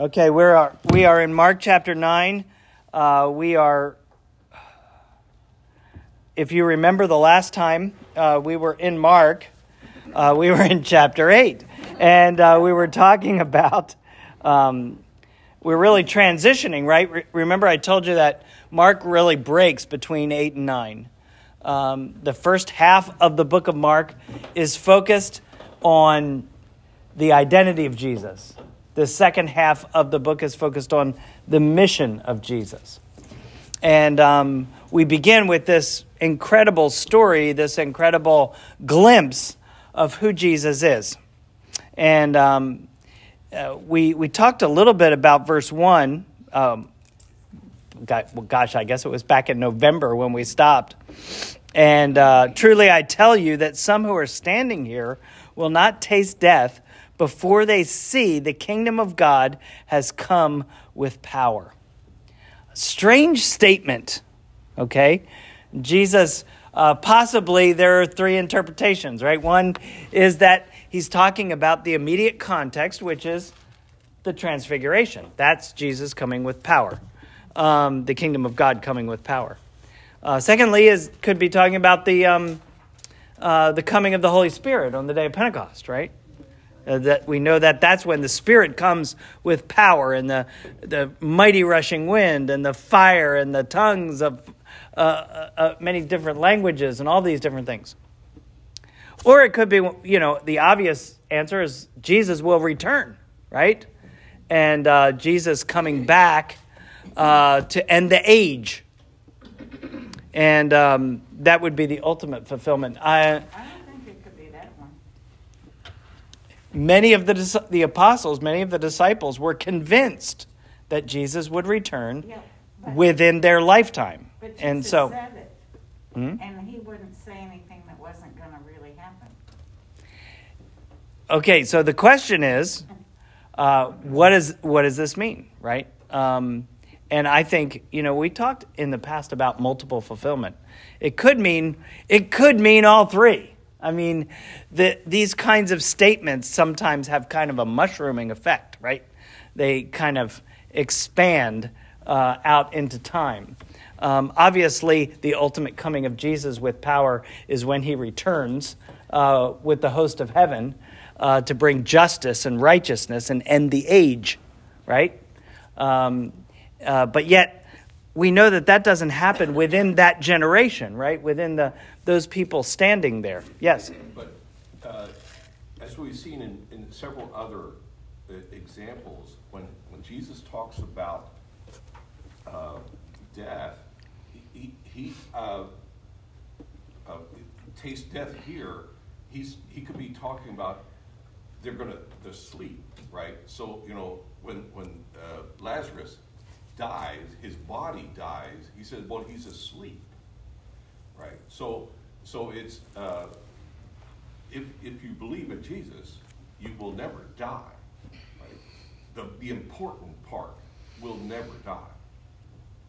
Okay, we are we are in Mark chapter nine. Uh, we are, if you remember the last time uh, we were in Mark, uh, we were in chapter eight, and uh, we were talking about. Um, we're really transitioning, right? Re- remember, I told you that Mark really breaks between eight and nine. Um, the first half of the book of Mark is focused on the identity of Jesus the second half of the book is focused on the mission of Jesus. And um, we begin with this incredible story, this incredible glimpse of who Jesus is. And um, uh, we, we talked a little bit about verse 1. Um, well, gosh, I guess it was back in November when we stopped. And uh, truly, I tell you that some who are standing here will not taste death before they see the kingdom of God has come with power. Strange statement, okay? Jesus, uh, possibly there are three interpretations, right? One is that he's talking about the immediate context, which is the transfiguration. That's Jesus coming with power, um, the kingdom of God coming with power. Uh, secondly, is could be talking about the um, uh, the coming of the Holy Spirit on the day of Pentecost, right? Uh, that we know that that's when the Spirit comes with power and the, the mighty rushing wind and the fire and the tongues of uh, uh, uh, many different languages and all these different things. Or it could be, you know, the obvious answer is Jesus will return, right? And uh, Jesus coming back uh, to end the age. And um, that would be the ultimate fulfillment. I, many of the, the apostles, many of the disciples were convinced that Jesus would return yeah, within their lifetime. and so, hmm? and he wouldn't say anything that wasn't going to really happen. Okay, so the question is, uh, what is what does this mean, right? Um, and I think you know we talked in the past about multiple fulfillment. It could mean it could mean all three. I mean, the, these kinds of statements sometimes have kind of a mushrooming effect, right? They kind of expand uh, out into time. Um, obviously, the ultimate coming of Jesus with power is when he returns uh, with the host of heaven uh, to bring justice and righteousness and end the age, right? Um, uh, but yet, we know that that doesn't happen within that generation, right? Within the those people standing there. Yes. But uh, as we've seen in, in several other uh, examples, when when Jesus talks about uh, death, he he uh, uh, taste death here. He's he could be talking about they're gonna to sleep, right? So you know when when uh, Lazarus dies, his body dies, he says, well, he's asleep. Right? So, so it's, uh, if, if you believe in Jesus, you will never die. Right? The, the important part will never die.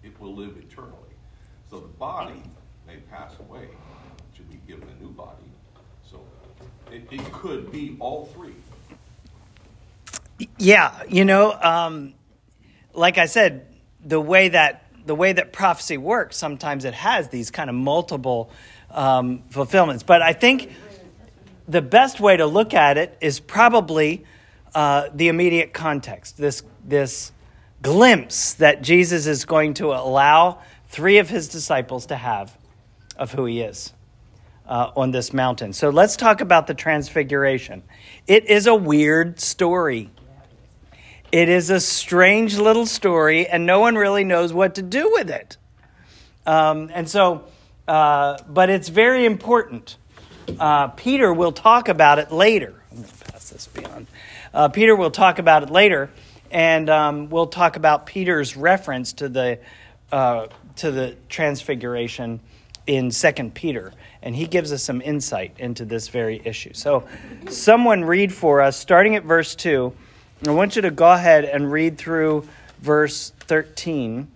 It will live eternally. So the body may pass away, to be given a new body. So it, it could be all three. Yeah, you know, um, like I said, the way that the way that prophecy works, sometimes it has these kind of multiple um, fulfillments. But I think the best way to look at it is probably uh, the immediate context. This this glimpse that Jesus is going to allow three of his disciples to have of who he is. Uh, on this mountain. So let's talk about the transfiguration. It is a weird story. It is a strange little story, and no one really knows what to do with it. Um, and so, uh, but it's very important. Uh, Peter will talk about it later. I'm going to pass this beyond. Uh, Peter will talk about it later, and um, we'll talk about Peter's reference to the uh, to the transfiguration in Second Peter, and he gives us some insight into this very issue. So, someone read for us, starting at verse two. I want you to go ahead and read through verse 13.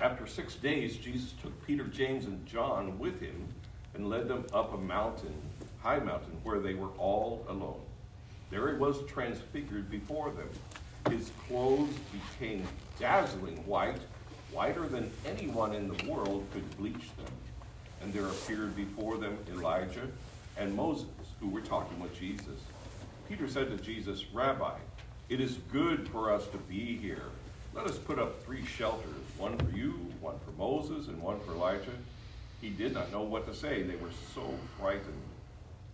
After six days, Jesus took Peter, James, and John with him and led them up a mountain, high mountain, where they were all alone. There he was transfigured before them. His clothes became dazzling white, whiter than anyone in the world could bleach them. And there appeared before them Elijah and Moses, who were talking with Jesus. Peter said to Jesus, Rabbi, it is good for us to be here. Let us put up three shelters one for you, one for Moses, and one for Elijah. He did not know what to say. They were so frightened.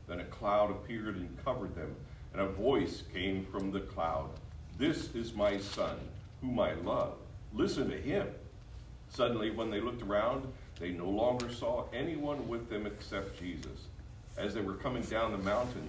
Then a cloud appeared and covered them, and a voice came from the cloud This is my son, whom I love. Listen to him. Suddenly, when they looked around, they no longer saw anyone with them except Jesus. As they were coming down the mountain,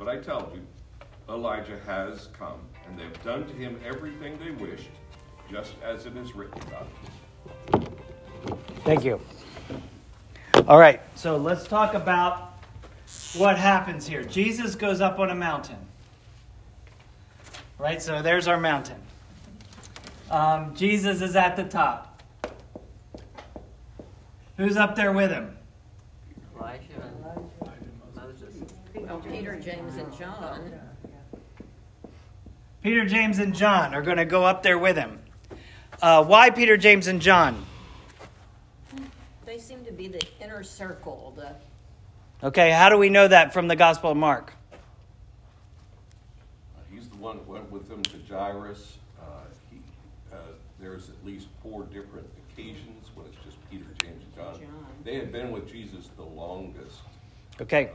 But I tell you, Elijah has come, and they have done to him everything they wished, just as it is written about him. Thank you. All right, so let's talk about what happens here. Jesus goes up on a mountain. Right, so there's our mountain. Um, Jesus is at the top. Who's up there with him? Elijah and Moses. Oh, Peter, James, and John. Peter, James, and John are going to go up there with him. Uh, why Peter, James, and John? They seem to be the inner circle. The, Okay, how do we know that from the Gospel of Mark? Uh, He's the one that went with them to Jairus. Uh, he, uh, there's at least four different occasions when it's just Peter, James, and John. John. They had been with Jesus the longest. Okay.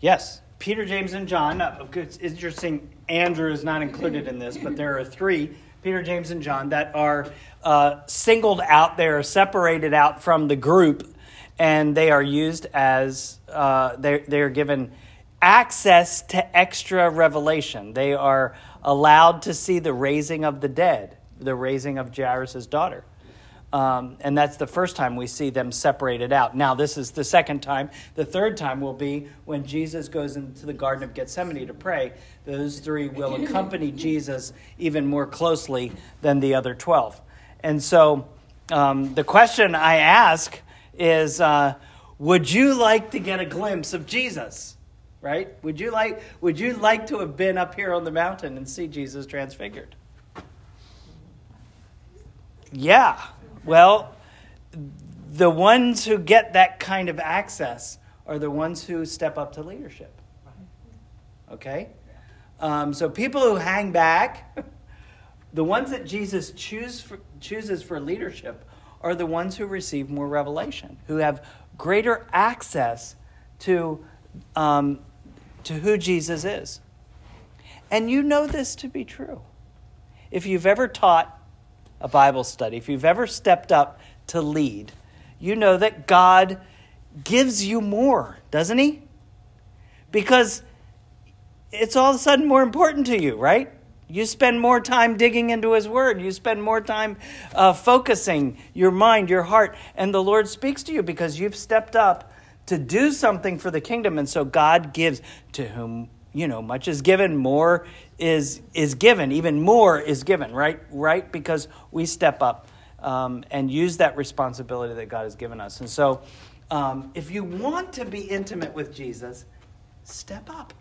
Yes, Peter, James, and John. Uh, It's interesting, Andrew is not included in this, but there are three Peter, James, and John that are uh, singled out. They are separated out from the group, and they are used as uh, they're, they're given access to extra revelation. They are allowed to see the raising of the dead, the raising of Jairus' daughter. Um, and that's the first time we see them separated out. Now, this is the second time. The third time will be when Jesus goes into the Garden of Gethsemane to pray. Those three will accompany Jesus even more closely than the other 12. And so um, the question I ask is uh, Would you like to get a glimpse of Jesus? Right? Would you like would you like to have been up here on the mountain and see Jesus transfigured? Yeah. Well, the ones who get that kind of access are the ones who step up to leadership. Okay? Um, so people who hang back, the ones that Jesus choose for, chooses for leadership are the ones who receive more revelation, who have greater access to, um, to who Jesus is. And you know this to be true. If you've ever taught a Bible study, if you've ever stepped up to lead, you know that God gives you more, doesn't He? Because it's all of a sudden more important to you, right? You spend more time digging into His Word. You spend more time uh, focusing your mind, your heart, and the Lord speaks to you because you've stepped up to do something for the kingdom. And so God gives to whom you know much is given more is is given even more is given right? Right? Because we step up um, and use that responsibility that god has given us. And so um, if you want to be intimate with jesus step up.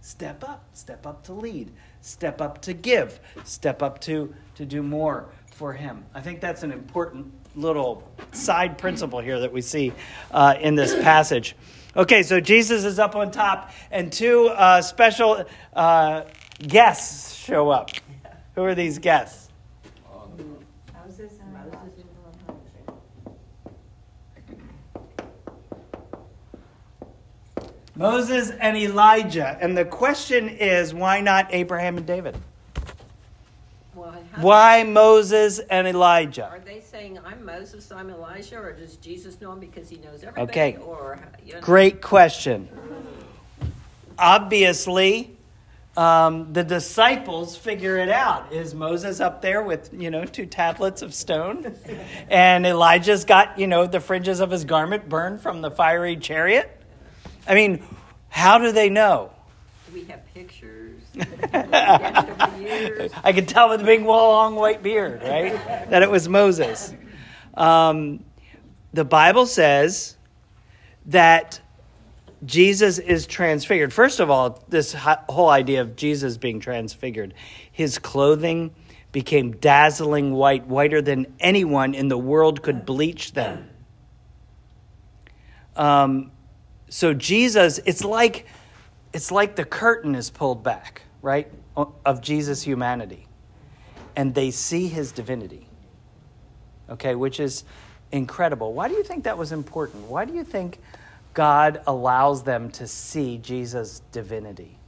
Step up. Step up to lead. Step up to give. Step up to to do more for him. I think that's an important little side principle here that we see uh, in this passage Okay, so Jesus is up on top, and two uh, special uh, guests show up. Who are these guests? Moses and Elijah. Moses and Elijah. And the question is why not Abraham and David? Why Moses and Elijah? Are they saying I'm Moses, I'm Elijah, or does Jesus know him because he knows everybody? Okay. Or you know, Great question. Obviously, um, the disciples figure it out. Is Moses up there with, you know, two tablets of stone? And Elijah's got, you know, the fringes of his garment burned from the fiery chariot? I mean, how do they know? We have pictures. I could tell with the big long white beard, right? that it was Moses. Um, the Bible says that Jesus is transfigured. First of all, this whole idea of Jesus being transfigured, his clothing became dazzling white, whiter than anyone in the world could bleach them. Um, so Jesus, it's like it's like the curtain is pulled back, right, of Jesus' humanity, and they see his divinity. Okay, which is incredible. Why do you think that was important? Why do you think God allows them to see Jesus' divinity?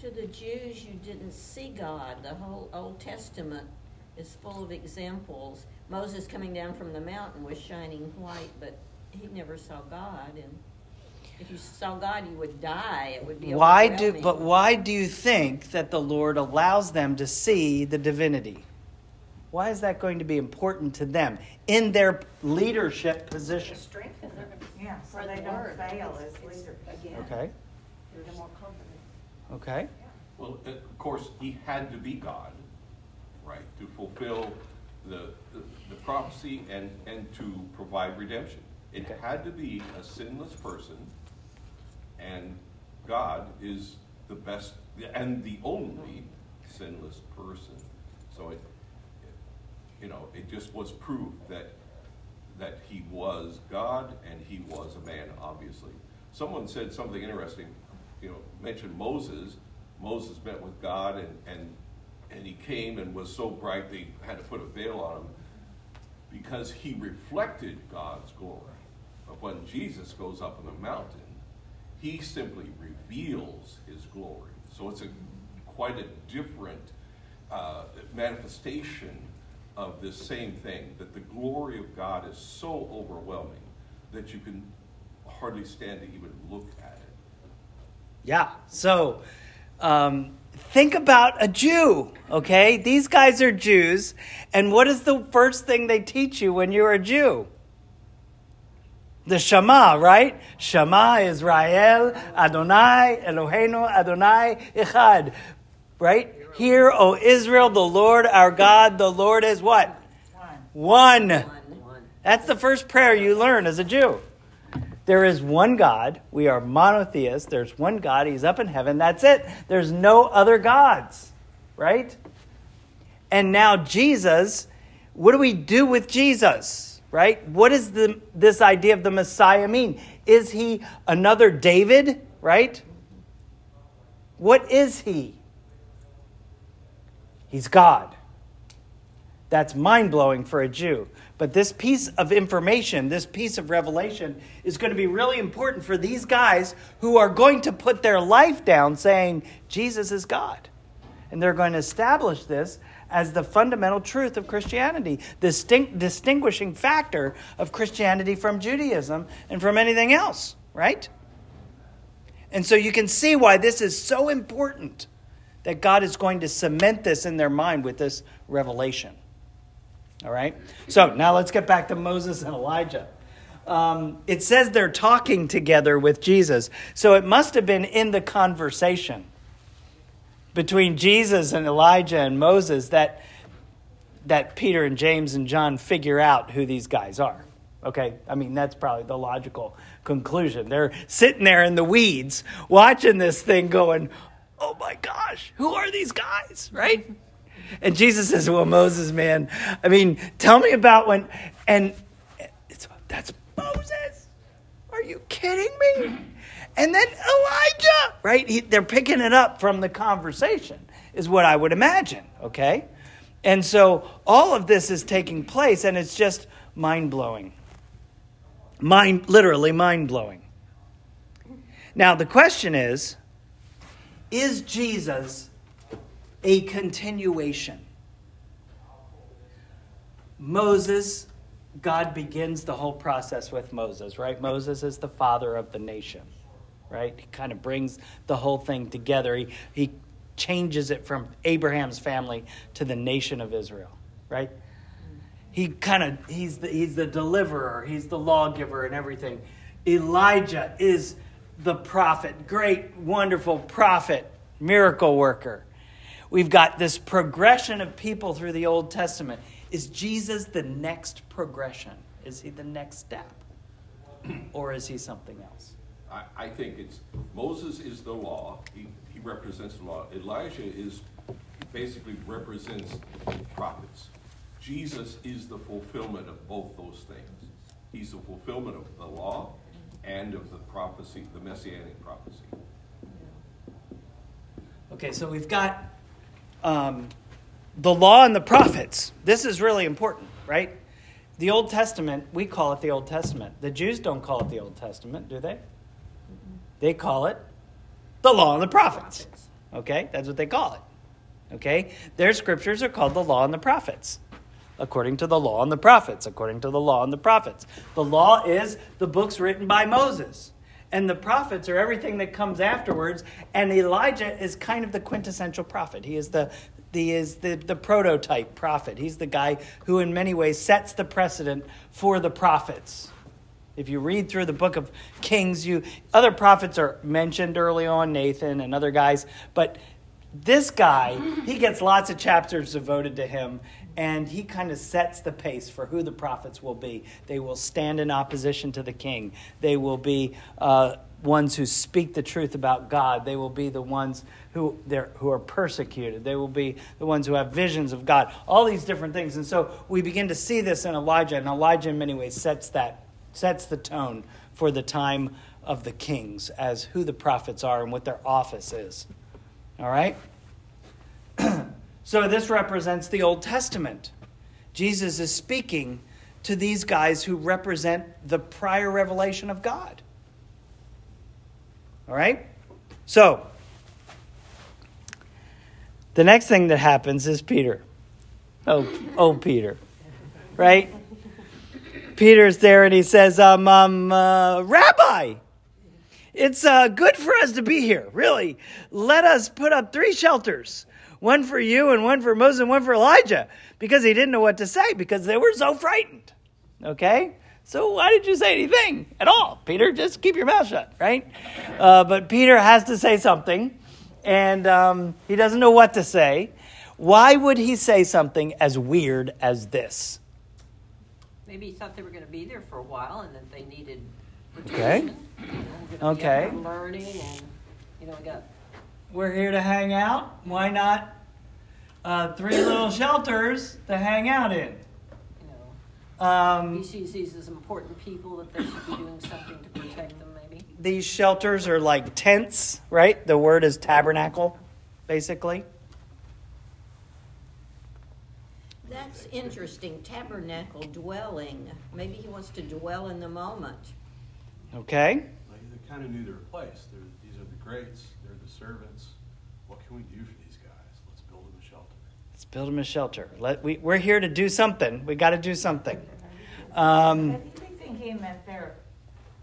To the Jews, you didn't see God. The whole Old Testament is full of examples. Moses coming down from the mountain was shining white, but he never saw God. And if you saw God, you would die. It would be why do but why do you think that the Lord allows them to see the divinity? Why is that going to be important to them in their leadership position? Strengthen them. Yeah, so they don't fail as leaders. Okay. Okay. Well, of course, he had to be God, right, to fulfill the, the, the prophecy and, and to provide redemption. It okay. had to be a sinless person, and God is the best and the only sinless person. So it, you know, it just was proof that that he was God and he was a man, obviously. Someone said something interesting, you know, mentioned Moses. Moses met with God and, and, and he came and was so bright they had to put a veil on him because he reflected God's glory. But when Jesus goes up on the mountain, he simply reveals his glory. So it's a quite a different uh, manifestation of this same thing that the glory of God is so overwhelming that you can hardly stand to even look at it. Yeah. So um, think about a Jew, okay? These guys are Jews. And what is the first thing they teach you when you're a Jew? The Shema, right? Shema Israel, Adonai, Eloheinu, Adonai, Echad. Right? Hear, O Israel, the Lord our God, the Lord is what? One. One. That's the first prayer you learn as a Jew. There is one God. We are monotheists. There's one God. He's up in heaven. That's it. There's no other gods, right? And now Jesus, what do we do with Jesus, right? What does this idea of the Messiah mean? Is he another David, right? What is he? He's God. That's mind blowing for a Jew. But this piece of information, this piece of revelation, is going to be really important for these guys who are going to put their life down saying, Jesus is God. And they're going to establish this as the fundamental truth of Christianity, the distinct, distinguishing factor of Christianity from Judaism and from anything else, right? And so you can see why this is so important that God is going to cement this in their mind with this revelation. All right? So now let's get back to Moses and Elijah. Um, it says they're talking together with Jesus. So it must have been in the conversation between Jesus and Elijah and Moses that, that Peter and James and John figure out who these guys are. Okay? I mean, that's probably the logical conclusion. They're sitting there in the weeds watching this thing going, oh my gosh, who are these guys, right? And Jesus says, well, Moses, man, I mean, tell me about when, and it's, that's Moses. Are you kidding me? And then Elijah, right? He, they're picking it up from the conversation, is what I would imagine, okay? And so all of this is taking place, and it's just mind blowing. Mind, literally mind blowing. Now, the question is is Jesus a continuation? Moses, God begins the whole process with Moses, right? Moses is the father of the nation. Right? He kind of brings the whole thing together. He, he changes it from Abraham's family to the nation of Israel, right? He kind of he's the, he's the deliverer, he's the lawgiver and everything. Elijah is the prophet, great wonderful prophet, miracle worker. We've got this progression of people through the Old Testament. Is Jesus the next progression? Is he the next step? Or is he something else? I, I think it's, Moses is the law, he, he represents the law. Elijah is, basically represents the prophets. Jesus is the fulfillment of both those things. He's the fulfillment of the law and of the prophecy, the messianic prophecy. Okay, so we've got um, the law and the prophets. This is really important, right? The Old Testament, we call it the Old Testament. The Jews don't call it the Old Testament, do they? They call it the law and the prophets. Okay, that's what they call it. Okay, their scriptures are called the law and the prophets, according to the law and the prophets, according to the law and the prophets. The law is the books written by Moses, and the prophets are everything that comes afterwards. And Elijah is kind of the quintessential prophet. He is the he is the, the prototype prophet. He's the guy who, in many ways, sets the precedent for the prophets. If you read through the book of Kings, you other prophets are mentioned early on, Nathan and other guys, but this guy, he gets lots of chapters devoted to him, and he kind of sets the pace for who the prophets will be. They will stand in opposition to the king. They will be uh, ones who speak the truth about God. They will be the ones who, who are persecuted. They will be the ones who have visions of God. All these different things. And so we begin to see this in Elijah, and Elijah, in many ways, sets that sets the tone for the time of the kings as who the prophets are and what their office is. All right? so this represents the Old Testament. Jesus is speaking to these guys who represent the prior revelation of God. All right? So, the next thing that happens is Peter. Oh, oh, Peter. Right? Peter's there and he says, um, um, uh, Rabbi, it's uh, good for us to be here, really. Let us put up three shelters one for you, and one for Moses, and one for Elijah, because he didn't know what to say, because they were so frightened. Okay? So why did you say anything at all? Peter, just keep your mouth shut, right? Uh, but Peter has to say something, and um, he doesn't know what to say. Why would he say something as weird as this? Maybe he thought they were going to be there for a while and that they needed protection. Okay. You know, okay. Learning and, you know, we got. We're here to hang out. Why not uh, three little shelters to hang out in? You know, um, he sees these as important people that they should be doing something to protect them, maybe. These shelters are like tents, right? The word is tabernacle, basically. That's interesting. Tabernacle, dwelling. Maybe he wants to dwell in the moment. Okay. Like they kind of knew their place. They're, these are the greats. They're the servants. What can we do for these guys? Let's build them a shelter. Let's build them a shelter. Let we we're here to do something. We got to do something. Um, Could he be thinking that they're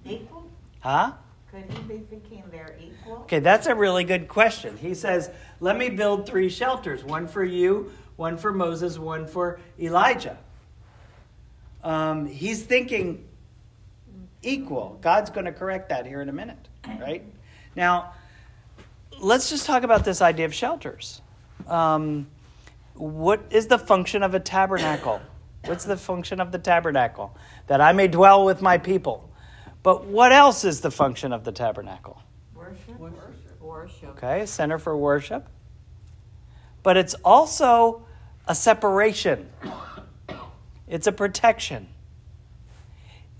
equal? huh? Could he be thinking they're equal? Okay, that's a really good question. He says, "Let me build three shelters: one for you, one for Moses, one for Elijah." Um, he's thinking equal. God's going to correct that here in a minute, right? Now, let's just talk about this idea of shelters. Um, what is the function of a tabernacle? What's the function of the tabernacle? That I may dwell with my people. But what else is the function of the tabernacle? Worship. Worship. Worship. Okay, center for worship. But it's also a separation, it's a protection.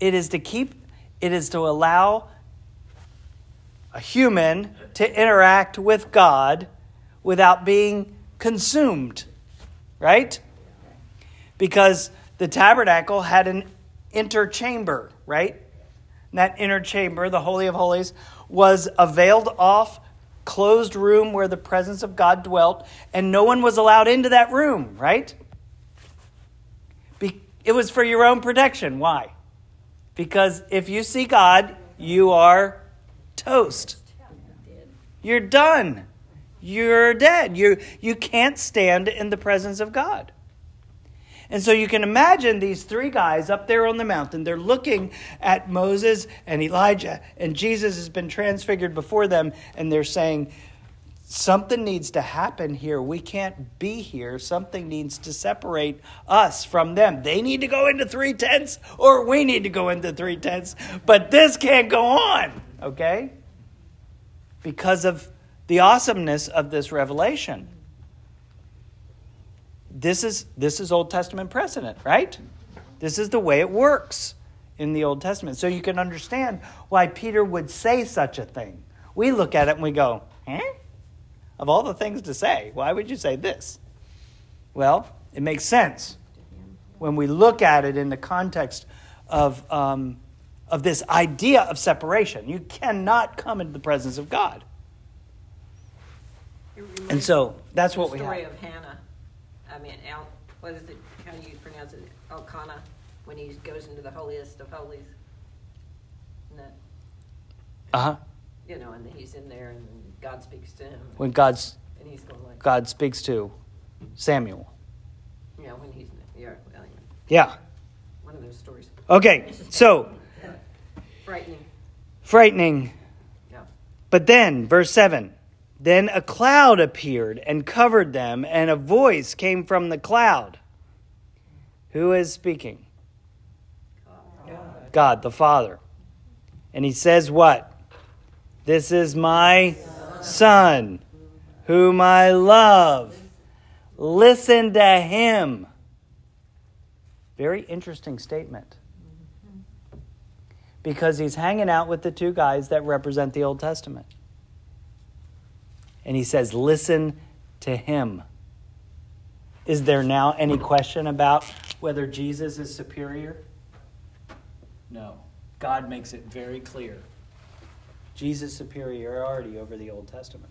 It is to keep it is to allow a human to interact with God without being consumed, right? Because the tabernacle had an inner chamber, right? And that inner chamber, the Holy of Holies, was a veiled off, closed room where the presence of God dwelt, and no one was allowed into that room, right? it was for your own protection. Why? Because if you see God, you are toast. You're done. You're dead. You, you can't stand in the presence of God. And so you can imagine these three guys up there on the mountain. They're looking at Moses and Elijah, and Jesus has been transfigured before them, and they're saying, Something needs to happen here. We can't be here. Something needs to separate us from them. They need to go into three tents, or we need to go into three tents, but this can't go on, okay? Because of the awesomeness of this revelation this is this is Old Testament precedent, right? This is the way it works in the Old Testament. So you can understand why Peter would say such a thing. We look at it and we go, "Huh? Of all the things to say, why would you say this?" Well, it makes sense when we look at it in the context of um, of this idea of separation. You cannot come into the presence of God. And so that's what the we have. Of Hannah. I mean, Al, what is it? How do you pronounce it? Elkanah, when he goes into the holiest of holies. Uh huh. you know, and he's in there, and God speaks to him, When God's and he's going like, God speaks to Samuel. Yeah, when he's yeah, well, Yeah. one of those stories, Okay. So frightening. frightening. Yeah. But then, verse 7 Then a cloud appeared and covered them, and a voice came from the cloud. Who is speaking? God, the Father. And he says, What? This is my Son, whom I love. Listen to him. Very interesting statement. Because he's hanging out with the two guys that represent the Old Testament. And he says, Listen to him. Is there now any question about whether Jesus is superior? No. God makes it very clear. Jesus' superiority over the Old Testament.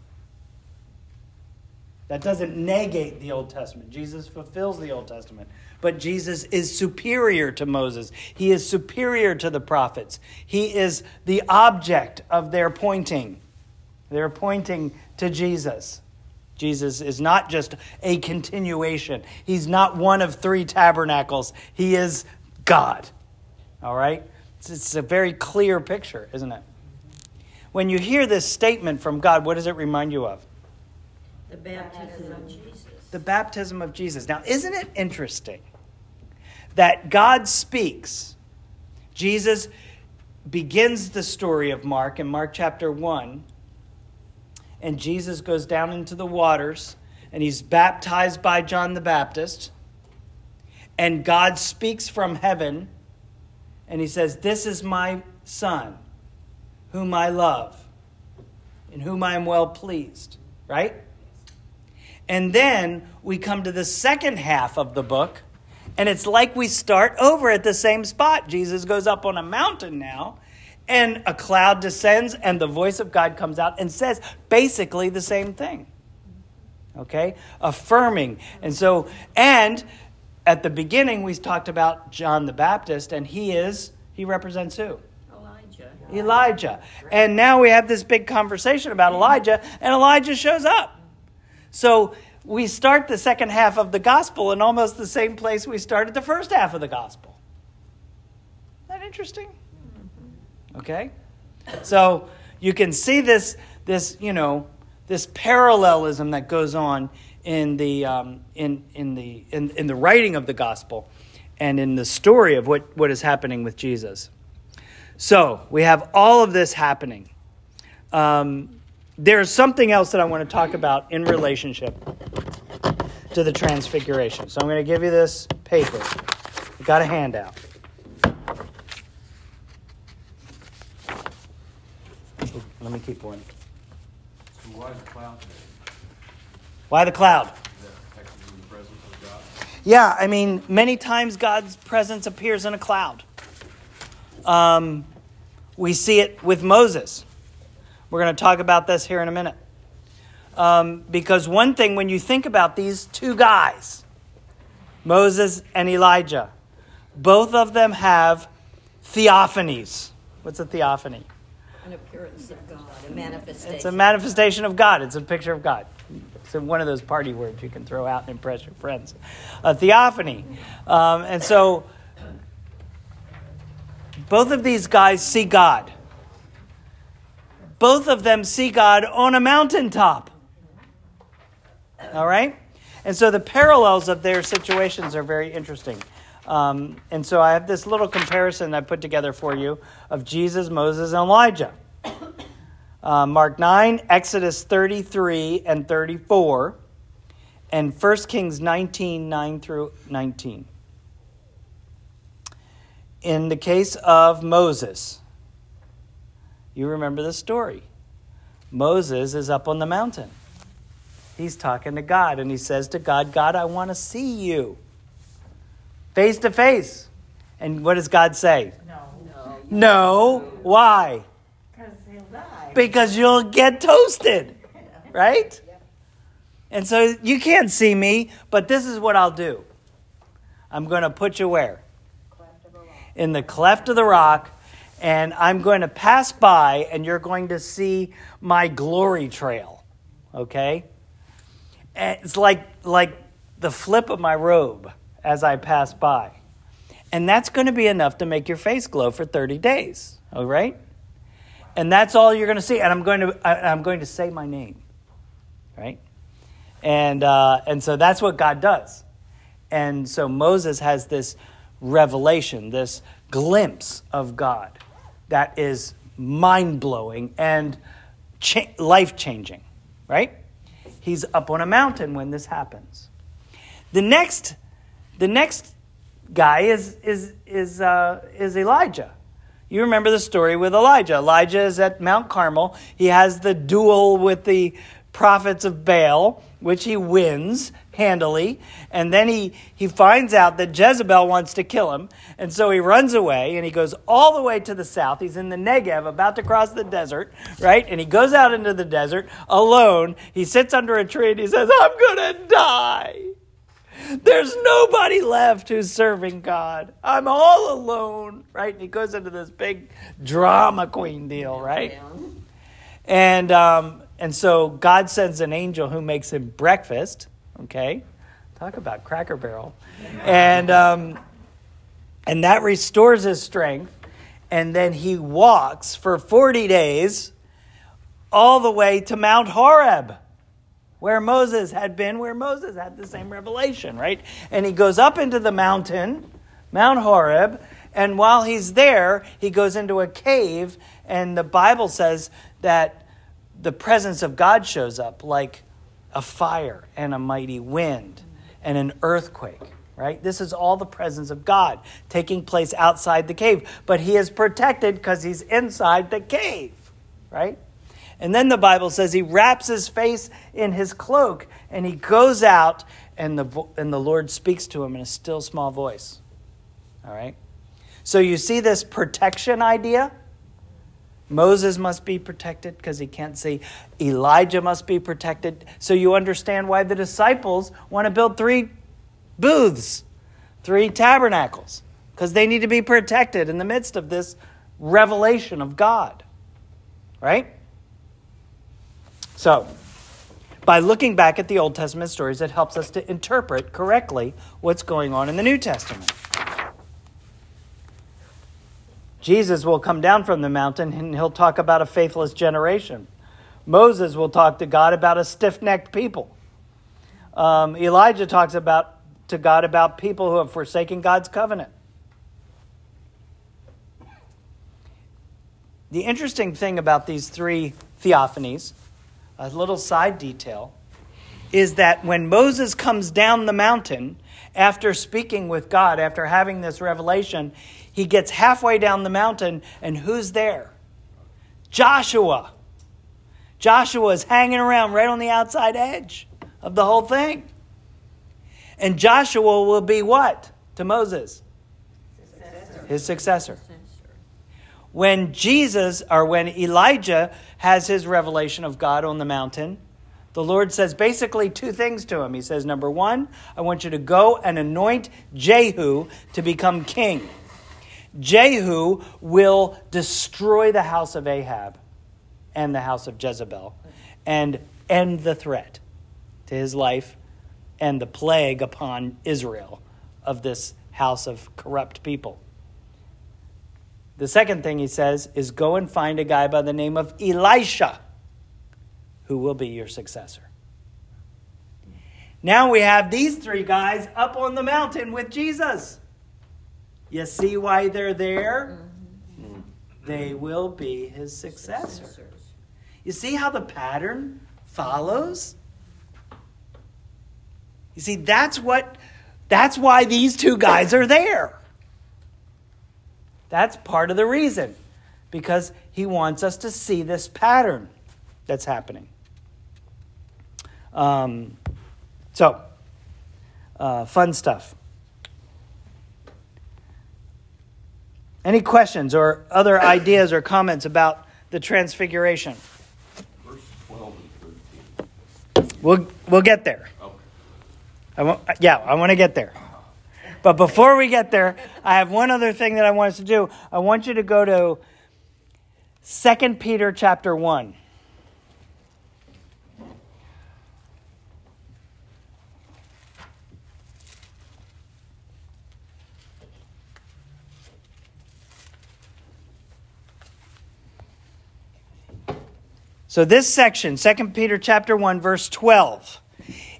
That doesn't negate the Old Testament. Jesus fulfills the Old Testament. But Jesus is superior to Moses. He is superior to the prophets. He is the object of their pointing. They're pointing to Jesus. Jesus is not just a continuation, He's not one of three tabernacles. He is God. All right? It's, it's a very clear picture, isn't it? When you hear this statement from God, what does it remind you of? The baptism of Jesus. the baptism of Jesus. Now, isn't it interesting that God speaks? Jesus begins the story of Mark in Mark chapter 1, and Jesus goes down into the waters and he's baptized by John the Baptist. And God speaks from heaven and he says, This is my son, whom I love, in whom I am well pleased. Right? And then we come to the second half of the book, and it's like we start over at the same spot. Jesus goes up on a mountain now, and a cloud descends, and the voice of God comes out and says basically the same thing. Okay? Affirming. And so, and at the beginning, we talked about John the Baptist, and he is, he represents who? Elijah. Elijah. And now we have this big conversation about Elijah, and Elijah shows up. So we start the second half of the gospel in almost the same place we started the first half of the gospel. Isn't that interesting? Okay? So you can see this, this you know, this parallelism that goes on in the, um, in, in, the, in, in the writing of the gospel and in the story of what, what is happening with Jesus. So we have all of this happening. Um, there's something else that I want to talk about in relationship to the transfiguration. So I'm going to give you this paper. You got a handout. Let me keep one. So why the cloud? Why the cloud? Is that technically the presence of God? Yeah, I mean, many times God's presence appears in a cloud. Um, we see it with Moses. We're going to talk about this here in a minute. Um, because one thing, when you think about these two guys, Moses and Elijah, both of them have theophanies. What's a theophany? An appearance of God, a manifestation. It's a manifestation of God. It's a picture of God. It's one of those party words you can throw out and impress your friends. A theophany. Um, and so both of these guys see God. Both of them see God on a mountaintop. All right? And so the parallels of their situations are very interesting. Um, and so I have this little comparison I put together for you of Jesus, Moses, and Elijah. Uh, Mark 9, Exodus 33 and 34, and 1 Kings 19, 9 through 19. In the case of Moses, you remember the story. Moses is up on the mountain. He's talking to God, and he says to God, God, I want to see you face to face. And what does God say? No, No. no. Why? because he'll die. Because you'll get toasted, right? And so you can't see me, but this is what I'll do. I'm going to put you where? In the cleft of the rock, and I'm going to pass by, and you're going to see my glory trail. Okay? And it's like like the flip of my robe as I pass by. And that's going to be enough to make your face glow for 30 days. All right? And that's all you're going to see. And I'm going to I, I'm going to say my name. Right? And uh, and so that's what God does. And so Moses has this revelation, this glimpse of God that is mind blowing and cha- life changing, right? He's up on a mountain when this happens. The next, the next guy is is is uh, is Elijah. You remember the story with Elijah. Elijah is at Mount Carmel. He has the duel with the prophets of Baal, which he wins handily. And then he, he finds out that Jezebel wants to kill him. And so he runs away and he goes all the way to the south. He's in the Negev, about to cross the desert, right? And he goes out into the desert alone. He sits under a tree and he says, I'm going to die. There's nobody left who's serving God. I'm all alone, right? And he goes into this big drama queen deal, right? And um, and so God sends an angel who makes him breakfast. Okay, talk about Cracker Barrel, and um, and that restores his strength. And then he walks for forty days, all the way to Mount Horeb, where Moses had been, where Moses had the same revelation, right? And he goes up into the mountain, Mount Horeb, and while he's there, he goes into a cave, and the Bible says that the presence of God shows up like a fire and a mighty wind and an earthquake, right? This is all the presence of God taking place outside the cave, but he is protected because he's inside the cave, right? And then the Bible says he wraps his face in his cloak and he goes out and the, and the Lord speaks to him in a still small voice. All right? So you see this protection idea? Moses must be protected because he can't see. Elijah must be protected. So you understand why the disciples want to build three booths, three tabernacles, because they need to be protected in the midst of this revelation of God. Right? So, by looking back at the Old Testament stories, it helps us to interpret correctly what's going on in the New Testament. Jesus will come down from the mountain and he'll talk about a faithless generation. Moses will talk to God about a stiff necked people. Um, Elijah talks about to God about people who have forsaken God's covenant. The interesting thing about these three theophanies, a little side detail, is that when Moses comes down the mountain after speaking with God, after having this revelation, he gets halfway down the mountain, and who's there? Joshua. Joshua is hanging around right on the outside edge of the whole thing. And Joshua will be what to Moses? His successor. When Jesus, or when Elijah has his revelation of God on the mountain, the Lord says basically two things to him. He says, number one, I want you to go and anoint Jehu to become king. Jehu will destroy the house of Ahab and the house of Jezebel and end the threat to his life and the plague upon Israel of this house of corrupt people. The second thing he says is go and find a guy by the name of Elisha who will be your successor. Now we have these three guys up on the mountain with Jesus. You see why they're there? They will be his successor. You see how the pattern follows? You see, that's what that's why these two guys are there. That's part of the reason. Because he wants us to see this pattern that's happening. Um, so, uh, fun stuff. Any questions or other ideas or comments about the transfiguration? Verse 12 and 13. We'll, we'll get there. Okay. I want, yeah, I want to get there. But before we get there, I have one other thing that I want us to do. I want you to go to 2 Peter chapter 1. So this section, 2 Peter chapter 1 verse 12,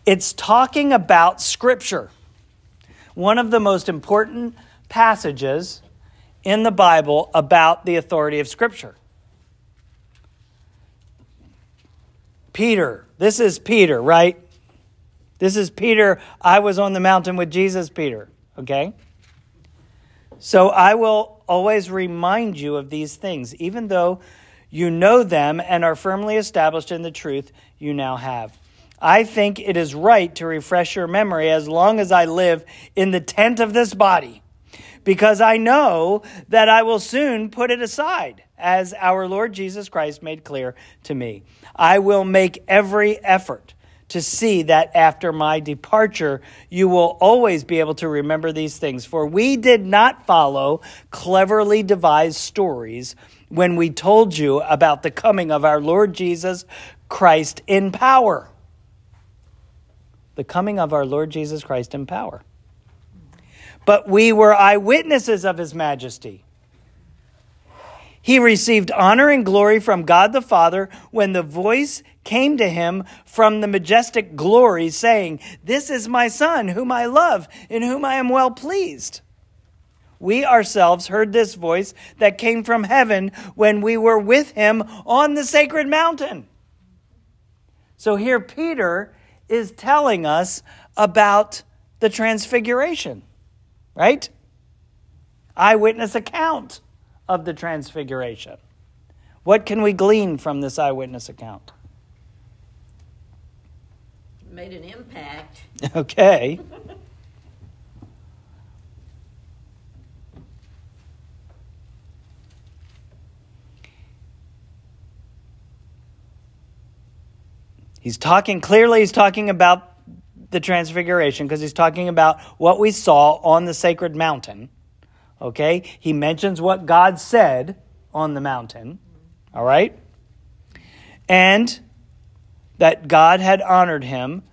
it's talking about scripture. One of the most important passages in the Bible about the authority of scripture. Peter, this is Peter, right? This is Peter. I was on the mountain with Jesus, Peter, okay? So I will always remind you of these things, even though you know them and are firmly established in the truth you now have. I think it is right to refresh your memory as long as I live in the tent of this body, because I know that I will soon put it aside, as our Lord Jesus Christ made clear to me. I will make every effort to see that after my departure, you will always be able to remember these things. For we did not follow cleverly devised stories when we told you about the coming of our Lord Jesus Christ in power. The coming of our Lord Jesus Christ in power. But we were eyewitnesses of his majesty. He received honor and glory from God the Father when the voice came to him from the majestic glory, saying, This is my Son, whom I love, in whom I am well pleased. We ourselves heard this voice that came from heaven when we were with him on the sacred mountain. So here, Peter is telling us about the transfiguration, right? Eyewitness account of the transfiguration. What can we glean from this eyewitness account? Made an impact. Okay. He's talking clearly, he's talking about the transfiguration because he's talking about what we saw on the sacred mountain. Okay? He mentions what God said on the mountain. All right? And that God had honored him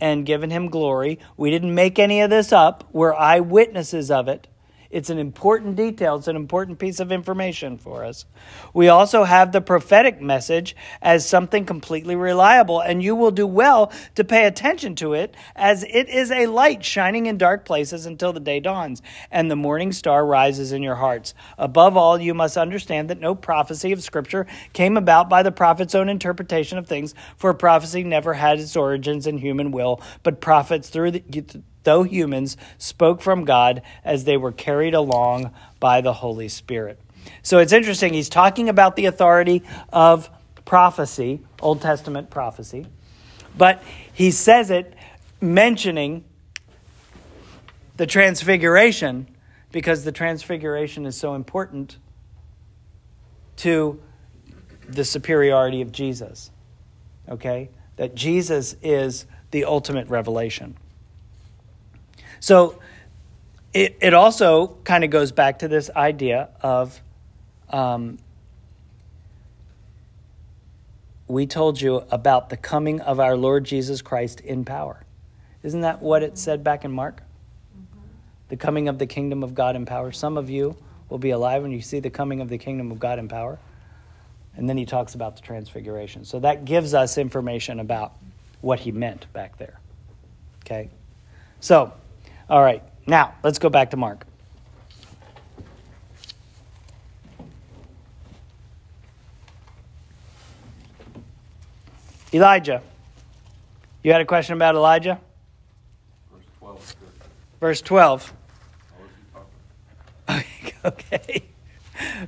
and given him glory. We didn't make any of this up, we're eyewitnesses of it. It's an important detail, it's an important piece of information for us. We also have the prophetic message as something completely reliable, and you will do well to pay attention to it, as it is a light shining in dark places until the day dawns and the morning star rises in your hearts. Above all, you must understand that no prophecy of Scripture came about by the prophet's own interpretation of things, for prophecy never had its origins in human will, but prophets through the though humans, spoke from God as they were carried along by the Holy Spirit. So it's interesting. He's talking about the authority of prophecy, Old Testament prophecy, but he says it mentioning the transfiguration because the transfiguration is so important to the superiority of Jesus. Okay? That Jesus is the ultimate revelation. So it, it also kind of goes back to this idea of um, we told you about the coming of our Lord Jesus Christ in power. Isn't that what it said back in Mark? The coming of the kingdom of God in power. Some of you will be alive when you see the coming of the kingdom of God in power. And then he talks about the transfiguration. So that gives us information about what he meant back there. Okay? So, all right. Now, let's go back to Mark. Elijah. You had a question about Elijah? Verse 12. Verse 12. How is he talking? Okay.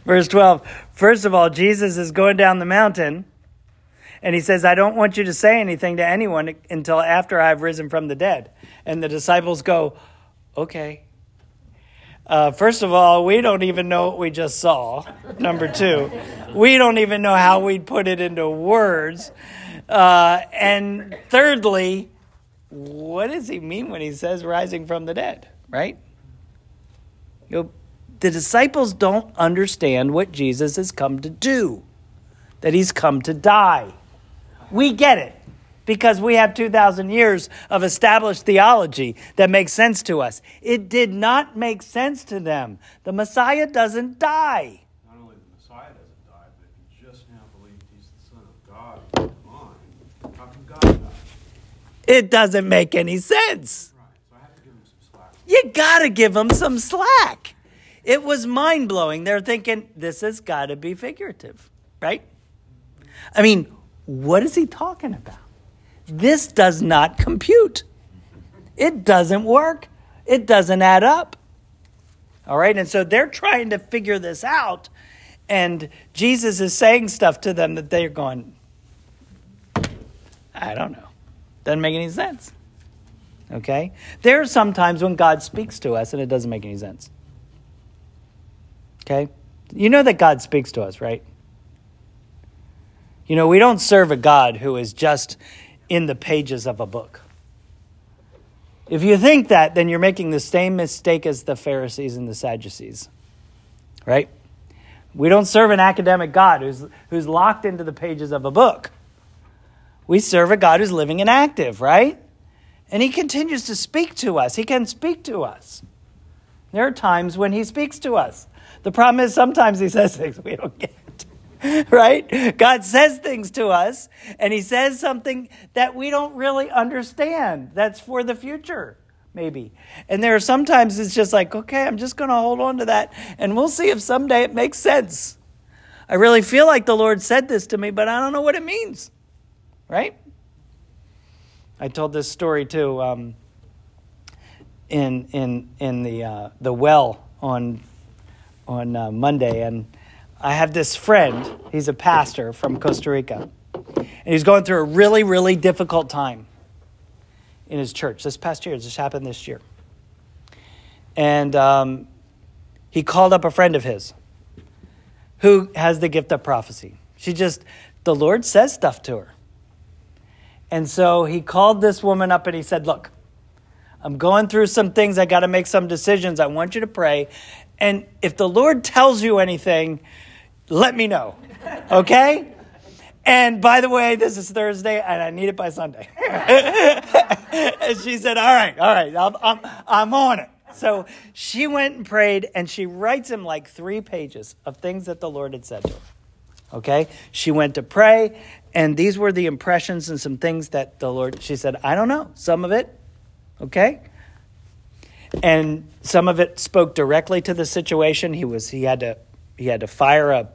Verse 12. First of all, Jesus is going down the mountain and he says, I don't want you to say anything to anyone until after I've risen from the dead. And the disciples go, Okay. Uh, first of all, we don't even know what we just saw. Number two, we don't even know how we'd put it into words. Uh, and thirdly, what does he mean when he says rising from the dead, right? You know, the disciples don't understand what Jesus has come to do, that he's come to die. We get it because we have 2,000 years of established theology that makes sense to us. It did not make sense to them. The Messiah doesn't die. Not only the Messiah doesn't die, but if you just now believe he's the Son of God and divine, how can God die? It doesn't make any sense. Right. So I have to give him some slack. You gotta give him some slack. It was mind blowing. They're thinking, this has got to be figurative, right? I mean, what is he talking about? This does not compute. It doesn't work. It doesn't add up. All right, and so they're trying to figure this out, and Jesus is saying stuff to them that they're going, I don't know. Doesn't make any sense. Okay? There are some times when God speaks to us and it doesn't make any sense. Okay? You know that God speaks to us, right? You know, we don't serve a God who is just in the pages of a book. If you think that, then you're making the same mistake as the Pharisees and the Sadducees, right? We don't serve an academic God who's, who's locked into the pages of a book. We serve a God who's living and active, right? And he continues to speak to us. He can speak to us. There are times when he speaks to us. The problem is sometimes he says things we don't get. Right? God says things to us, and he says something that we don't really understand. That's for the future, maybe. And there are sometimes it's just like, okay, I'm just going to hold on to that, and we'll see if someday it makes sense. I really feel like the Lord said this to me, but I don't know what it means. Right? I told this story too um, in in in the uh, the well on on uh, Monday, and I have this friend. He's a pastor from Costa Rica, and he's going through a really really difficult time in his church. This past year, this happened this year, and um, he called up a friend of his who has the gift of prophecy. She just the Lord says stuff to her. And so he called this woman up and he said, Look, I'm going through some things. I got to make some decisions. I want you to pray. And if the Lord tells you anything, let me know. Okay? And by the way, this is Thursday and I need it by Sunday. and she said, All right, all right, I'm, I'm, I'm on it. So she went and prayed and she writes him like three pages of things that the Lord had said to her. Okay? She went to pray, and these were the impressions and some things that the Lord, she said, I don't know, some of it. Okay? And some of it spoke directly to the situation. He was he had to he had to fire a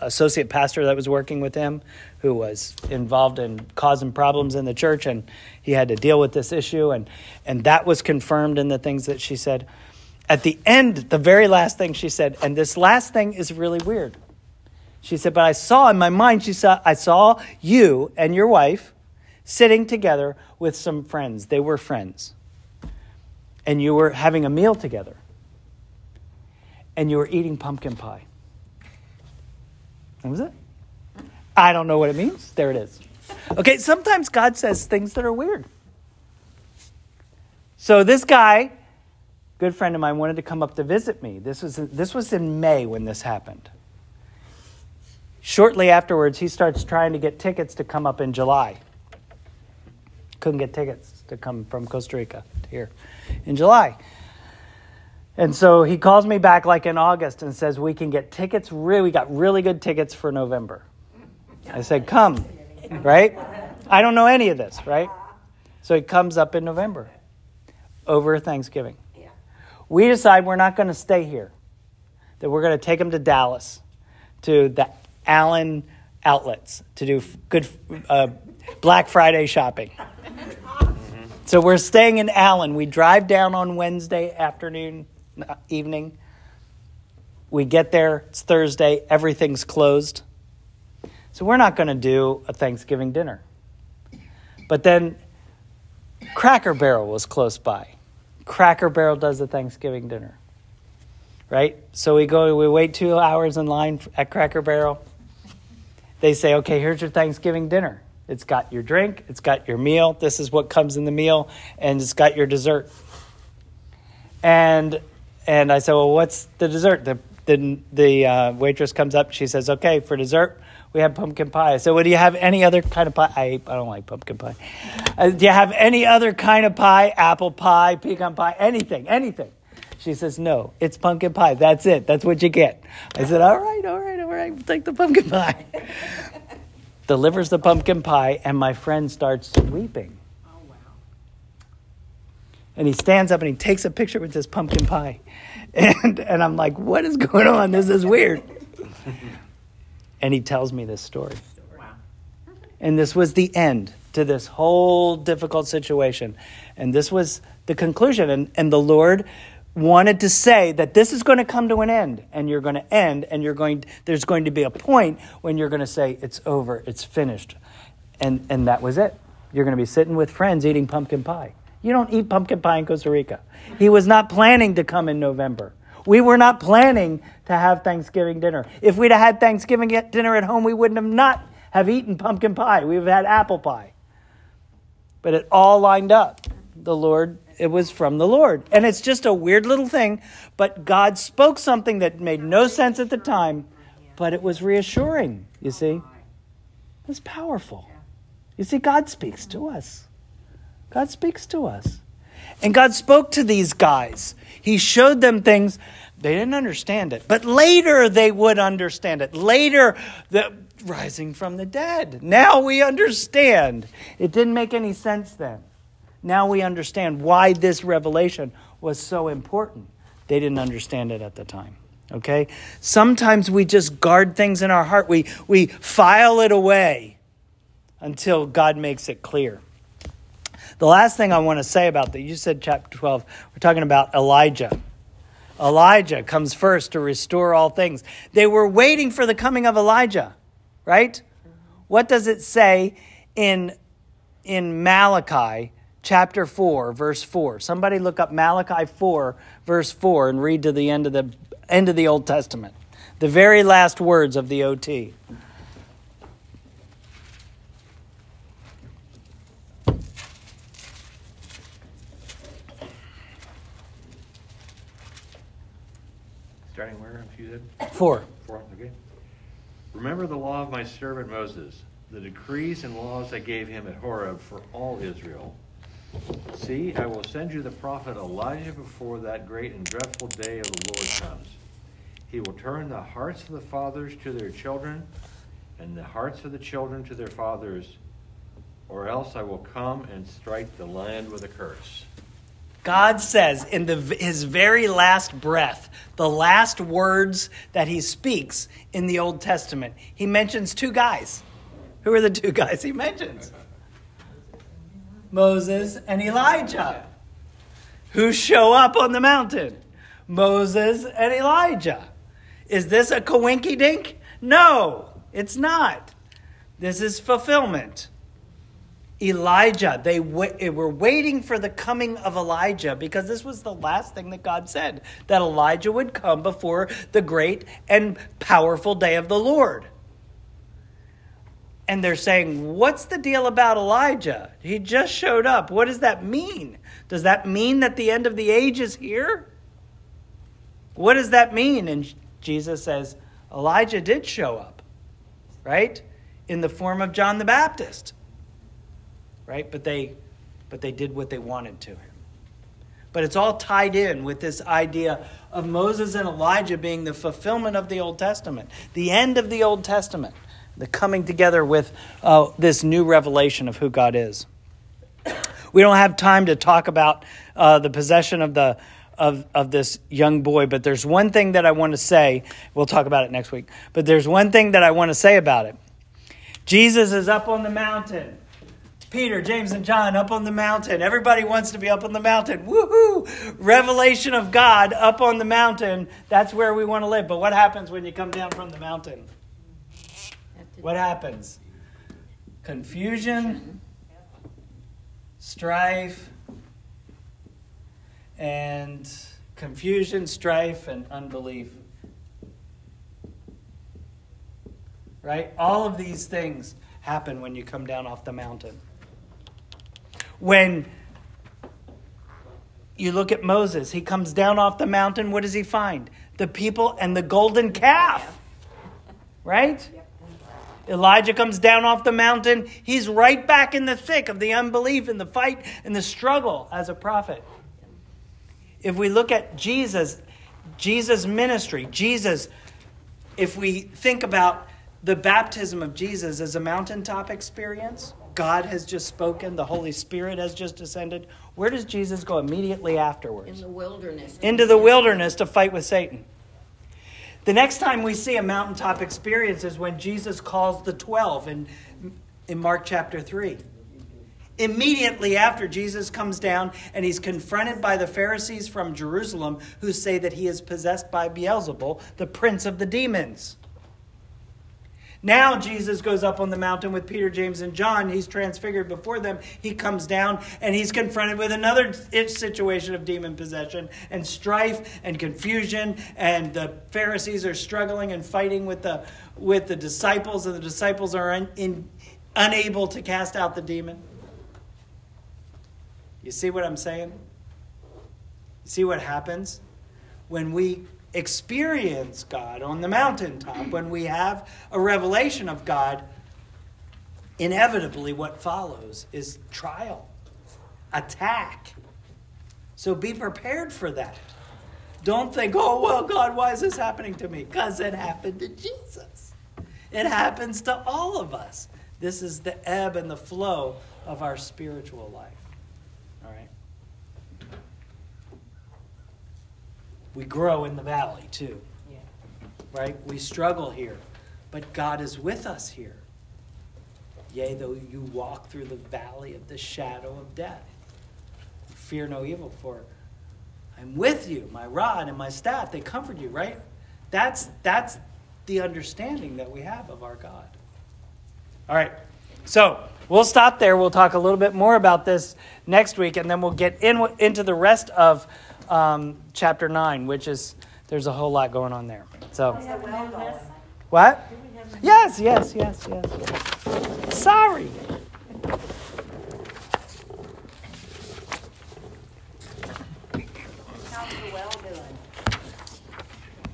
associate pastor that was working with him who was involved in causing problems in the church and he had to deal with this issue and and that was confirmed in the things that she said at the end the very last thing she said and this last thing is really weird she said, But I saw in my mind, she saw, I saw you and your wife sitting together with some friends. They were friends. And you were having a meal together. And you were eating pumpkin pie. That was it. I don't know what it means. There it is. Okay, sometimes God says things that are weird. So this guy good friend of mine wanted to come up to visit me. This was, this was in May when this happened. Shortly afterwards, he starts trying to get tickets to come up in July. Couldn't get tickets to come from Costa Rica to here in July. And so he calls me back like in August and says, We can get tickets. Really, we got really good tickets for November. I said, Come, right? I don't know any of this, right? So he comes up in November over Thanksgiving. We decide we're not going to stay here, that we're going to take him to Dallas, to the Allen outlets to do good uh, Black Friday shopping. So we're staying in Allen. We drive down on Wednesday afternoon, evening. We get there, it's Thursday, everything's closed. So we're not going to do a Thanksgiving dinner. But then Cracker Barrel was close by. Cracker Barrel does the Thanksgiving dinner. Right? So we go, we wait two hours in line at Cracker Barrel. They say, okay, here's your Thanksgiving dinner. It's got your drink, it's got your meal, this is what comes in the meal, and it's got your dessert. And and I said, well, what's the dessert? The the, the uh, waitress comes up. She says, okay, for dessert, we have pumpkin pie. So, well, do you have any other kind of pie? I, I don't like pumpkin pie. Uh, do you have any other kind of pie? Apple pie, pecan pie, anything, anything. She says, no, it's pumpkin pie. That's it. That's what you get. I said, all right, all right, all right, take the pumpkin pie. Delivers the pumpkin pie, and my friend starts weeping. Oh, wow. And he stands up and he takes a picture with this pumpkin pie. And, and I'm like, what is going on? This is weird. and he tells me this story. Wow. And this was the end to this whole difficult situation. And this was the conclusion. And, and the Lord wanted to say that this is going to come to an end and you're going to end and you're going there's going to be a point when you're going to say it's over it's finished. And and that was it. You're going to be sitting with friends eating pumpkin pie. You don't eat pumpkin pie in costa rica. He was not planning to come in november. We were not planning to have thanksgiving dinner. If we'd have had thanksgiving dinner at home we wouldn't have not have eaten pumpkin pie. We would have had apple pie. But it all lined up the lord it was from the Lord. And it's just a weird little thing, but God spoke something that made no sense at the time, but it was reassuring, you see? It was powerful. You see, God speaks to us. God speaks to us. And God spoke to these guys. He showed them things. They didn't understand it. But later they would understand it. Later, the rising from the dead. Now we understand. It didn't make any sense then. Now we understand why this revelation was so important. They didn't understand it at the time. Okay? Sometimes we just guard things in our heart. We, we file it away until God makes it clear. The last thing I want to say about that, you said chapter 12, we're talking about Elijah. Elijah comes first to restore all things. They were waiting for the coming of Elijah, right? What does it say in, in Malachi chapter 4 verse 4 somebody look up malachi 4 verse 4 and read to the end of the end of the old testament the very last words of the ot Starting where, if you did? 4 Four, okay. Remember the law of my servant Moses, the decrees and laws I gave him at Horeb for all Israel. See, I will send you the prophet Elijah before that great and dreadful day of the Lord comes. He will turn the hearts of the fathers to their children, and the hearts of the children to their fathers, or else I will come and strike the land with a curse. God says in the, his very last breath, the last words that he speaks in the Old Testament, he mentions two guys. Who are the two guys he mentions? Moses and Elijah. Who show up on the mountain? Moses and Elijah. Is this a coinky dink? No, it's not. This is fulfillment. Elijah, they w- eh, were waiting for the coming of Elijah because this was the last thing that God said that Elijah would come before the great and powerful day of the Lord. And they're saying, What's the deal about Elijah? He just showed up. What does that mean? Does that mean that the end of the age is here? What does that mean? And Jesus says, Elijah did show up, right? In the form of John the Baptist. Right? But they but they did what they wanted to him. But it's all tied in with this idea of Moses and Elijah being the fulfillment of the Old Testament, the end of the Old Testament the coming together with uh, this new revelation of who God is. We don't have time to talk about uh, the possession of the of, of this young boy, but there's one thing that I want to say. We'll talk about it next week. But there's one thing that I want to say about it. Jesus is up on the mountain. Peter, James, and John up on the mountain. Everybody wants to be up on the mountain. Woohoo! Revelation of God up on the mountain. That's where we want to live. But what happens when you come down from the mountain? What happens? Confusion, strife, and confusion, strife, and unbelief. Right? All of these things happen when you come down off the mountain. When you look at Moses, he comes down off the mountain, what does he find? The people and the golden calf. Right? Elijah comes down off the mountain. He's right back in the thick of the unbelief and the fight and the struggle as a prophet. If we look at Jesus, Jesus' ministry, Jesus, if we think about the baptism of Jesus as a mountaintop experience, God has just spoken, the Holy Spirit has just descended. Where does Jesus go immediately afterwards? In the wilderness. Into the wilderness to fight with Satan. The next time we see a mountaintop experience is when Jesus calls the 12 in, in Mark chapter 3. Immediately after Jesus comes down and he's confronted by the Pharisees from Jerusalem who say that he is possessed by Beelzebul, the prince of the demons. Now Jesus goes up on the mountain with Peter, James, and John. He's transfigured before them. He comes down and he's confronted with another situation of demon possession and strife and confusion. And the Pharisees are struggling and fighting with the, with the disciples, and the disciples are un, in, unable to cast out the demon. You see what I'm saying? You see what happens when we experience God on the mountaintop, when we have a revelation of God, inevitably what follows is trial, attack. So be prepared for that. Don't think, oh, well, God, why is this happening to me? Because it happened to Jesus. It happens to all of us. This is the ebb and the flow of our spiritual life. We grow in the valley too. Yeah. Right? We struggle here, but God is with us here. Yea, though you walk through the valley of the shadow of death, fear no evil, for I'm with you. My rod and my staff, they comfort you, right? That's, that's the understanding that we have of our God. All right. So we'll stop there. We'll talk a little bit more about this next week, and then we'll get in, into the rest of um, chapter 9, which is, there's a whole lot going on there. So, what? Yes, yes, yes, yes. Sorry.